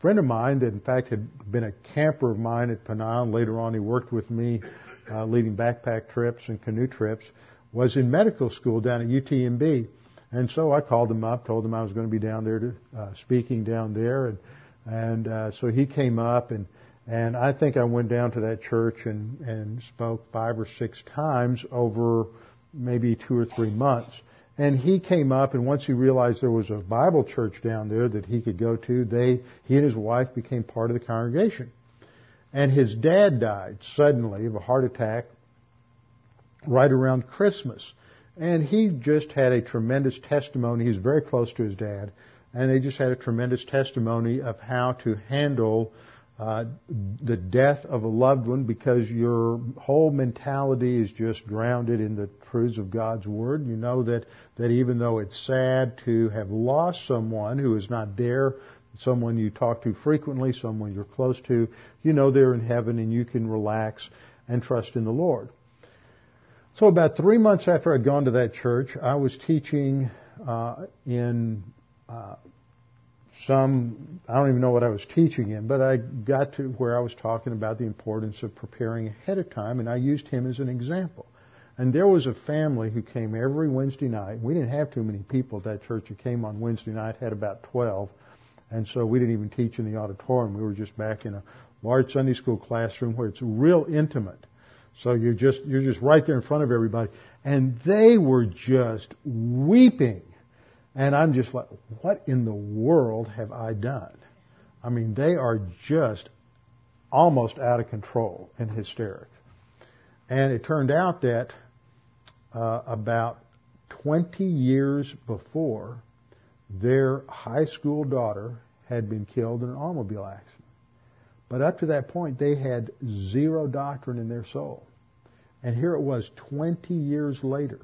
Speaker 1: friend of mine that in fact had been a camper of mine at Peniel and later on he worked with me uh, leading backpack trips and canoe trips was in medical school down at UTMB. And so I called him up, told him I was going to be down there to, uh, speaking down there and and uh, so he came up and and I think I went down to that church and and spoke five or six times over maybe two or three months. And he came up, and once he realized there was a Bible church down there that he could go to, they, he and his wife became part of the congregation. And his dad died suddenly of a heart attack right around Christmas. And he just had a tremendous testimony. He's very close to his dad. And they just had a tremendous testimony of how to handle uh, the death of a loved one because your whole mentality is just grounded in the truths of God's Word. You know that, that even though it's sad to have lost someone who is not there, someone you talk to frequently, someone you're close to, you know they're in heaven and you can relax and trust in the Lord. So about three months after I'd gone to that church, I was teaching uh, in uh, some, I don't even know what I was teaching in, but I got to where I was talking about the importance of preparing ahead of time, and I used him as an example. And there was a family who came every Wednesday night. We didn't have too many people at that church who came on Wednesday night, had about 12. And so we didn't even teach in the auditorium. We were just back in a large Sunday school classroom where it's real intimate. So you're just, you're just right there in front of everybody. And they were just weeping and I'm just like, what in the world have I done? I mean, they are just almost out of control and hysterics. And it turned out that uh, about 20 years before, their high school daughter had been killed in an automobile accident. But up to that point, they had zero doctrine in their soul. And here it was 20 years later.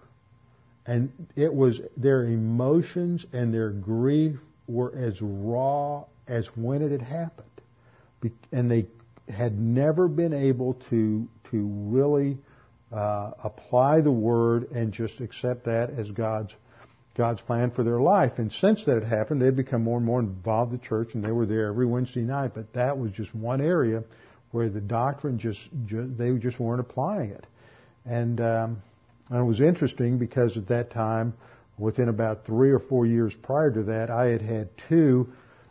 Speaker 1: And it was their emotions and their grief were as raw as when it had happened. And they had never been able to, to really uh, apply the word and just accept that as God's God's plan for their life. And since that had happened, they'd become more and more involved in the church, and they were there every Wednesday night. But that was just one area where the doctrine just, just they just weren't applying it. And um, and it was interesting because at that time, within about three or four years prior to that, I had had two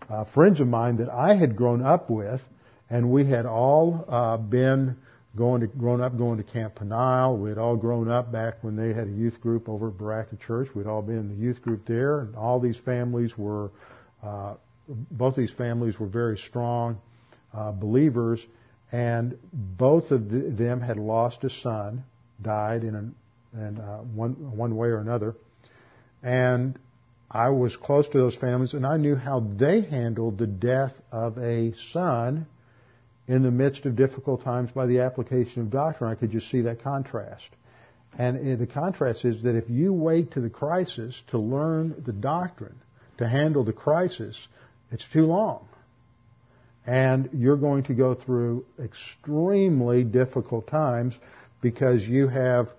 Speaker 1: uh, friends of mine that I had grown up with, and we had all uh, been going to grown up going to Camp Peniel. We had all grown up back when they had a youth group over at Berachah Church. We'd all been in the youth group there, and all these families were, uh, both these families were very strong uh, believers, and both of the, them had lost a son, died in an and uh, one one way or another. And I was close to those families, and I knew how they handled the death of a son in the midst of difficult times by the application of doctrine. I could just see that contrast. And the contrast is that if you wait to the crisis to learn the doctrine, to handle the crisis, it's too long. And you're going to go through extremely difficult times because you have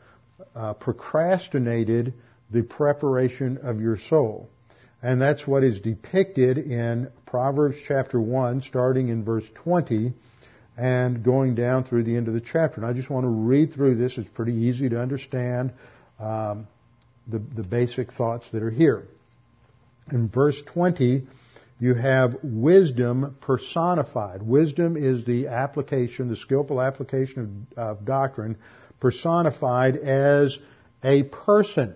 Speaker 1: uh, procrastinated the preparation of your soul. And that's what is depicted in Proverbs chapter 1, starting in verse 20 and going down through the end of the chapter. And I just want to read through this. It's pretty easy to understand um, the, the basic thoughts that are here. In verse 20, you have wisdom personified. Wisdom is the application, the skillful application of, of doctrine personified as a person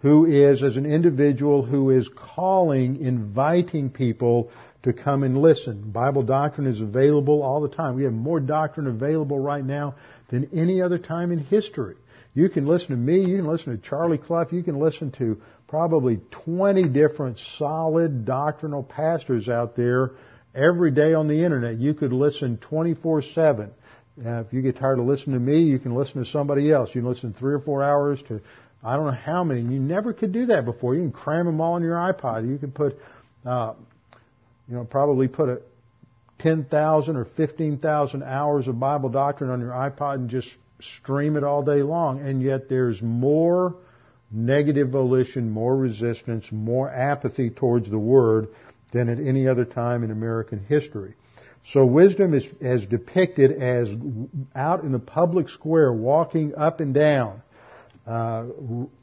Speaker 1: who is, as an individual who is calling, inviting people to come and listen. Bible doctrine is available all the time. We have more doctrine available right now than any other time in history. You can listen to me, you can listen to Charlie Clough, you can listen to probably 20 different solid doctrinal pastors out there every day on the internet. You could listen 24-7. Uh, if you get tired of listening to me, you can listen to somebody else. You can listen three or four hours to, I don't know how many. You never could do that before. You can cram them all on your iPod. You can put, uh, you know, probably put a 10,000 or 15,000 hours of Bible doctrine on your iPod and just stream it all day long. And yet there's more negative volition, more resistance, more apathy towards the Word than at any other time in American history. So wisdom is as depicted as out in the public square, walking up and down, uh,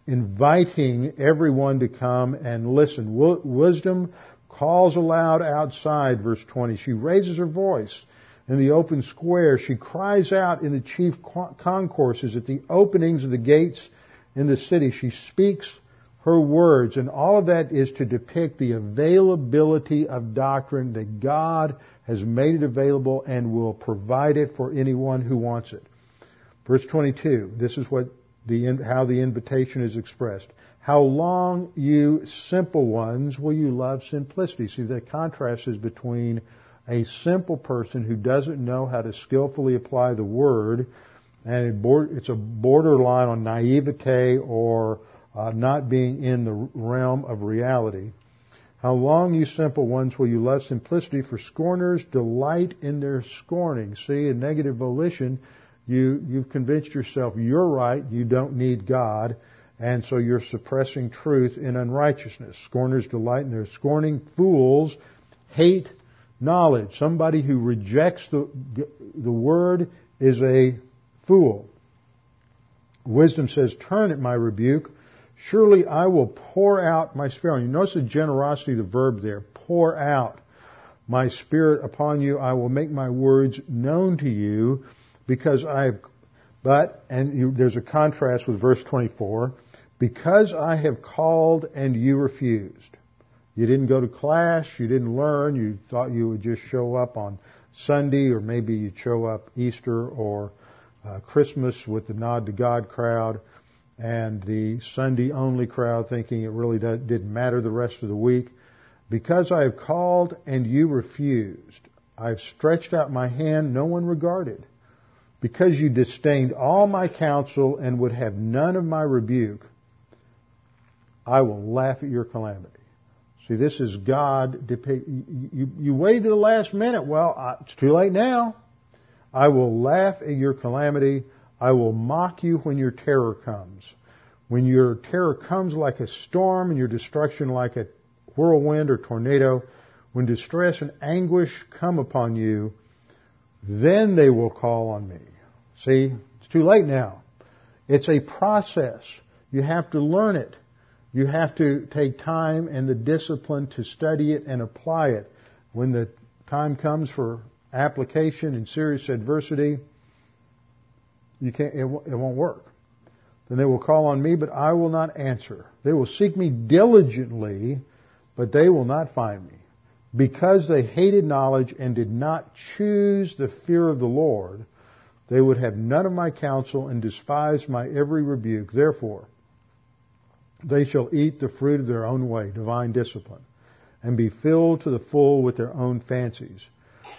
Speaker 1: inviting everyone to come and listen. Wisdom calls aloud outside, verse 20. She raises her voice in the open square. She cries out in the chief concourses at the openings of the gates in the city. She speaks her words, and all of that is to depict the availability of doctrine that God has made it available and will provide it for anyone who wants it. Verse 22, this is what the, how the invitation is expressed. How long, you simple ones, will you love simplicity? See, the contrast is between a simple person who doesn't know how to skillfully apply the word, and it's a borderline on naivete or uh, not being in the realm of reality. How long, you simple ones, will you love simplicity? For scorners delight in their scorning. See, a negative volition, you, you've convinced yourself you're right, you don't need God, and so you're suppressing truth in unrighteousness. Scorners delight in their scorning. Fools hate knowledge. Somebody who rejects the, the word is a fool. Wisdom says, turn at my rebuke. Surely I will pour out my spirit on you. Notice the generosity of the verb there. Pour out my spirit upon you. I will make my words known to you because I have, but, and you, there's a contrast with verse 24, because I have called and you refused. You didn't go to class, you didn't learn, you thought you would just show up on Sunday or maybe you'd show up Easter or uh, Christmas with the nod to God crowd and the Sunday only crowd thinking it really didn't matter the rest of the week. Because I have called and you refused, I've stretched out my hand, no one regarded. Because you disdained all my counsel and would have none of my rebuke, I will laugh at your calamity. See, this is God depict. You, you waited to the last minute. Well, uh, it's too late now. I will laugh at your calamity. I will mock you when your terror comes. When your terror comes like a storm and your destruction like a whirlwind or tornado, when distress and anguish come upon you, then they will call on me. See, it's too late now. It's a process. You have to learn it. You have to take time and the discipline to study it and apply it. When the time comes for application in serious adversity, you can't, it, it won't work. Then they will call on me, but I will not answer. They will seek me diligently, but they will not find me. Because they hated knowledge and did not choose the fear of the Lord, they would have none of my counsel and despise my every rebuke. Therefore, they shall eat the fruit of their own way, divine discipline, and be filled to the full with their own fancies.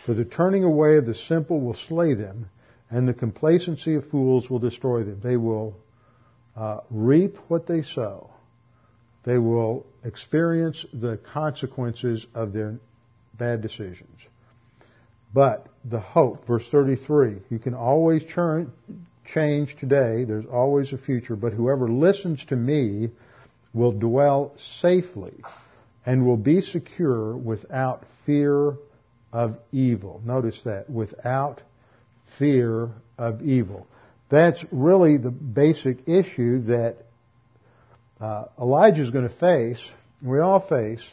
Speaker 1: For the turning away of the simple will slay them, and the complacency of fools will destroy them. They will uh, reap what they sow. They will experience the consequences of their bad decisions. But the hope, verse 33, you can always turn, change today. There's always a future. But whoever listens to me will dwell safely and will be secure without fear of evil. Notice that, without fear of evil. That's really the basic issue that uh, Elijah is going to face, we all face,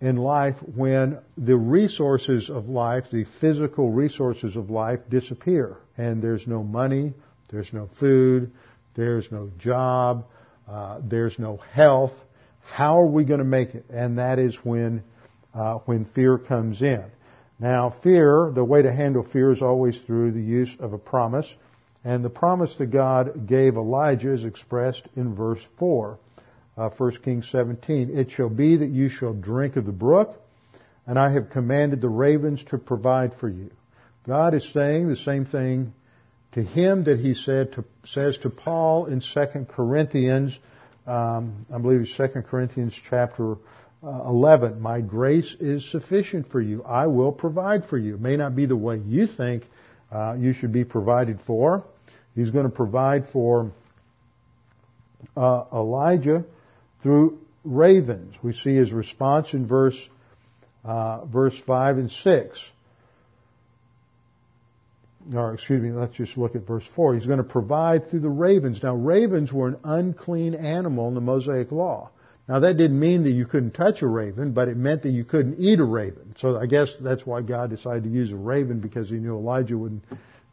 Speaker 1: in life when the resources of life, the physical resources of life disappear and there's no money, there's no food, there's no job, uh, there's no health. How are we going to make it? And that is when uh, when fear comes in. Now, fear, the way to handle fear is always through the use of a promise. And the promise that God gave Elijah is expressed in verse 4. uh, 1 Kings 17. It shall be that you shall drink of the brook, and I have commanded the ravens to provide for you. God is saying the same thing to him that he said to, says to Paul in 2 Corinthians, um, I believe it's 2 Corinthians chapter uh, 11. My grace is sufficient for you. I will provide for you. It may not be the way you think uh, you should be provided for. He's going to provide for uh, Elijah through ravens. We see his response in verse uh, verse five and six. Or excuse me, let's just look at verse four. He's going to provide through the ravens. Now, ravens were an unclean animal in the Mosaic Law. Now, that didn't mean that you couldn't touch a raven, but it meant that you couldn't eat a raven. So I guess that's why God decided to use a raven because he knew Elijah wouldn't,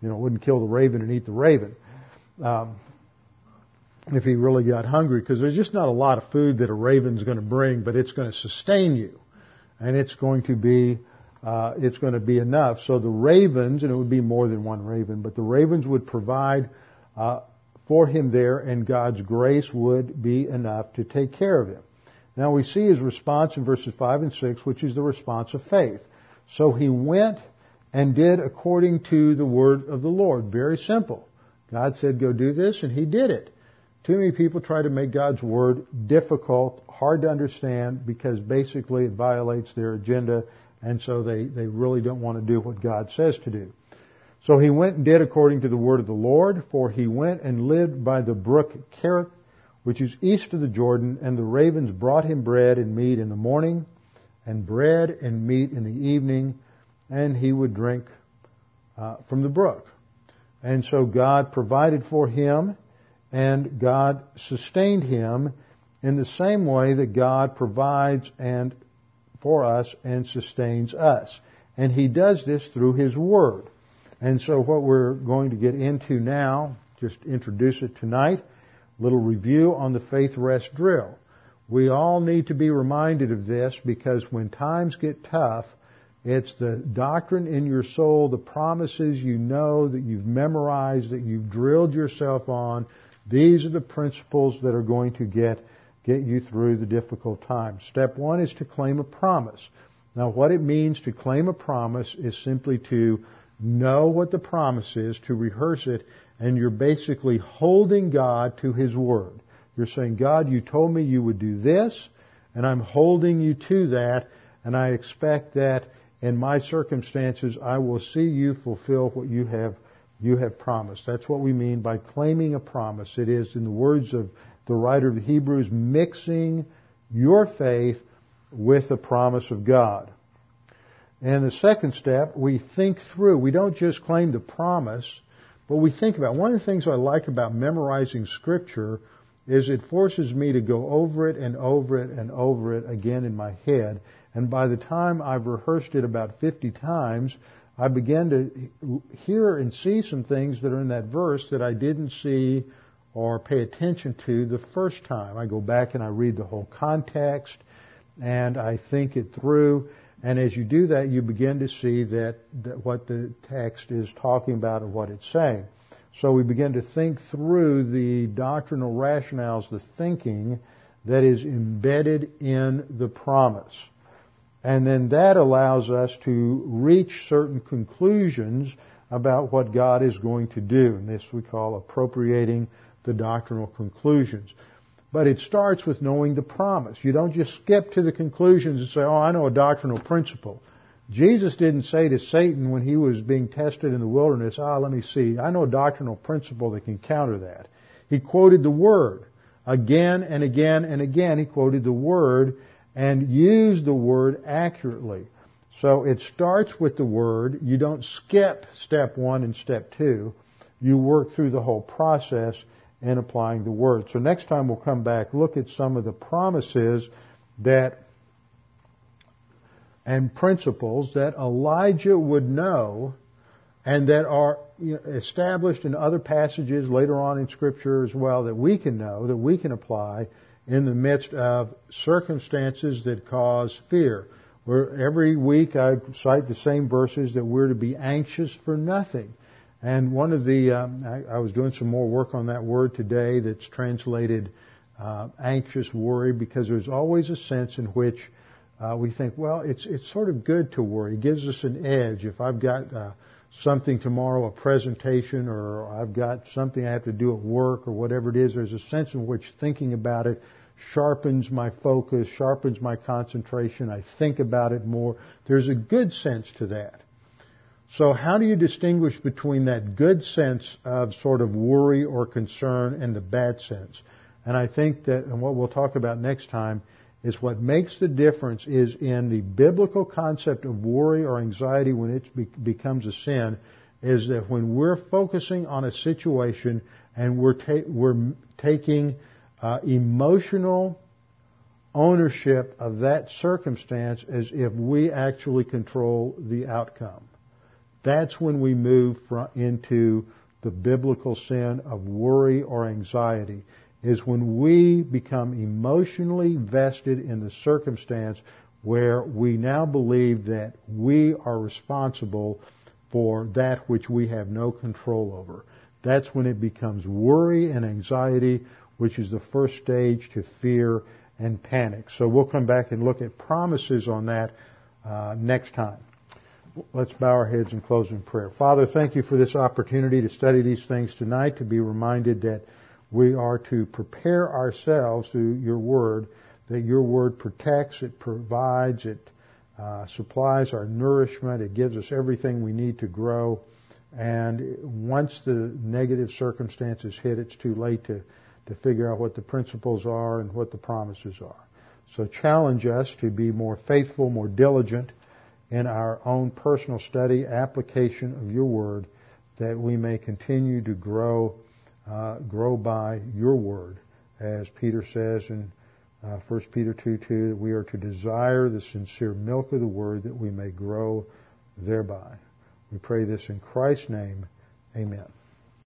Speaker 1: you know, wouldn't kill the raven and eat the raven. Um, if he really got hungry, because there's just not a lot of food that a raven's going to bring, but it's going to sustain you, and it's going to be uh, it's going to be enough. So the ravens, and it would be more than one raven, but the ravens would provide uh, for him there, and God's grace would be enough to take care of him. Now we see his response in verses five and six, which is the response of faith. So he went and did according to the word of the Lord. Very simple. God said, go do this, and he did it. Too many people try to make God's Word difficult, hard to understand, because basically it violates their agenda, and so they, they really don't want to do what God says to do. So he went and did according to the word of the Lord, for he went and lived by the brook Kerith, which is east of the Jordan, and the ravens brought him bread and meat in the morning, and bread and meat in the evening, and he would drink uh, from the brook. And so God provided for him and God sustained him in the same way that God provides and for us and sustains us. And he does this through his word. And so what we're going to get into now, just introduce it tonight, a little review on the faith rest drill. We all need to be reminded of this because when times get tough, it's the doctrine in your soul, the promises you know that you've memorized, that you've drilled yourself on, these are the principles that are going to get, get you through the difficult times. Step one is to claim a promise. Now what it means to claim a promise is simply to know what the promise is, to rehearse it, and you're basically holding God to His Word. You're saying, God, you told me you would do this, and I'm holding you to that, and I expect that in my circumstances I will see you fulfill what you have you have promised. That's what we mean by claiming a promise. It is, in the words of the writer of the Hebrews, mixing your faith with the promise of God. And the second step, we think through. We don't just claim the promise, but we think about. It. One of the things I like about memorizing scripture is it forces me to go over it and over it and over it again in my head. And by the time I've rehearsed it about 50 times, I began to hear and see some things that are in that verse that I didn't see or pay attention to the first time. I go back and I read the whole context and I think it through. And as you do that, you begin to see that, that what the text is talking about and what it's saying. So we begin to think through the doctrinal rationales, the thinking that is embedded in the promise. And then that allows us to reach certain conclusions about what God is going to do. And this we call appropriating the doctrinal conclusions. But it starts with knowing the promise. You don't just skip to the conclusions and say, oh, I know a doctrinal principle. Jesus didn't say to Satan when he was being tested in the wilderness, ah, let me see, I know a doctrinal principle that can counter that. He quoted the Word. Again and again and again he quoted the Word and used the word accurately. So it starts with the word. You don't skip step one and step two. You work through the whole process in applying the word. So next time we'll come back, look at some of the promises that and principles that Elijah would know and that are established in other passages later on in scripture as well that we can know, that we can apply in the midst of circumstances that cause fear. Where every week I cite the same verses that we're to be anxious for nothing. And one of the, um, I, I, was doing some more work on that word today that's translated uh, anxious worry because there's always a sense in which uh, we think, well, it's it's sort of good to worry. It gives us an edge. If I've got uh, something tomorrow, a presentation, or I've got something I have to do at work, or whatever it is, there's a sense in which thinking about it sharpens my focus, sharpens my concentration. I think about it more. There's a good sense to that. So how do you distinguish between that good sense of sort of worry or concern and the bad sense? And I think that, and what we'll talk about next time, is what makes the difference is in the biblical concept of worry or anxiety when it be- becomes a sin, is that when we're focusing on a situation and we're, ta- we're taking uh, emotional ownership of that circumstance as if we actually control the outcome. That's when we move into the biblical sin of worry or anxiety is when we become emotionally vested in the circumstance where we now believe that we are responsible for that which we have no control over. That's when it becomes worry and anxiety, which is the first stage to fear and panic. So we'll come back and look at promises on that uh, next time. Let's bow our heads in prayer. Father, thank you for this opportunity to study these things tonight, to be reminded that we are to prepare ourselves through your word, that your word protects, it provides, it uh, supplies our nourishment, it gives us everything we need to grow. And once the negative circumstances hit, it's too late to, to figure out what the principles are and what the promises are. So challenge us to be more faithful, more diligent in our own personal study, application of your word, that we may continue to grow uh, grow by your word, as Peter says in uh, 1 Peter 2 2, that we are to desire the sincere milk of the word that we may grow thereby. We pray this in Christ's name. Amen.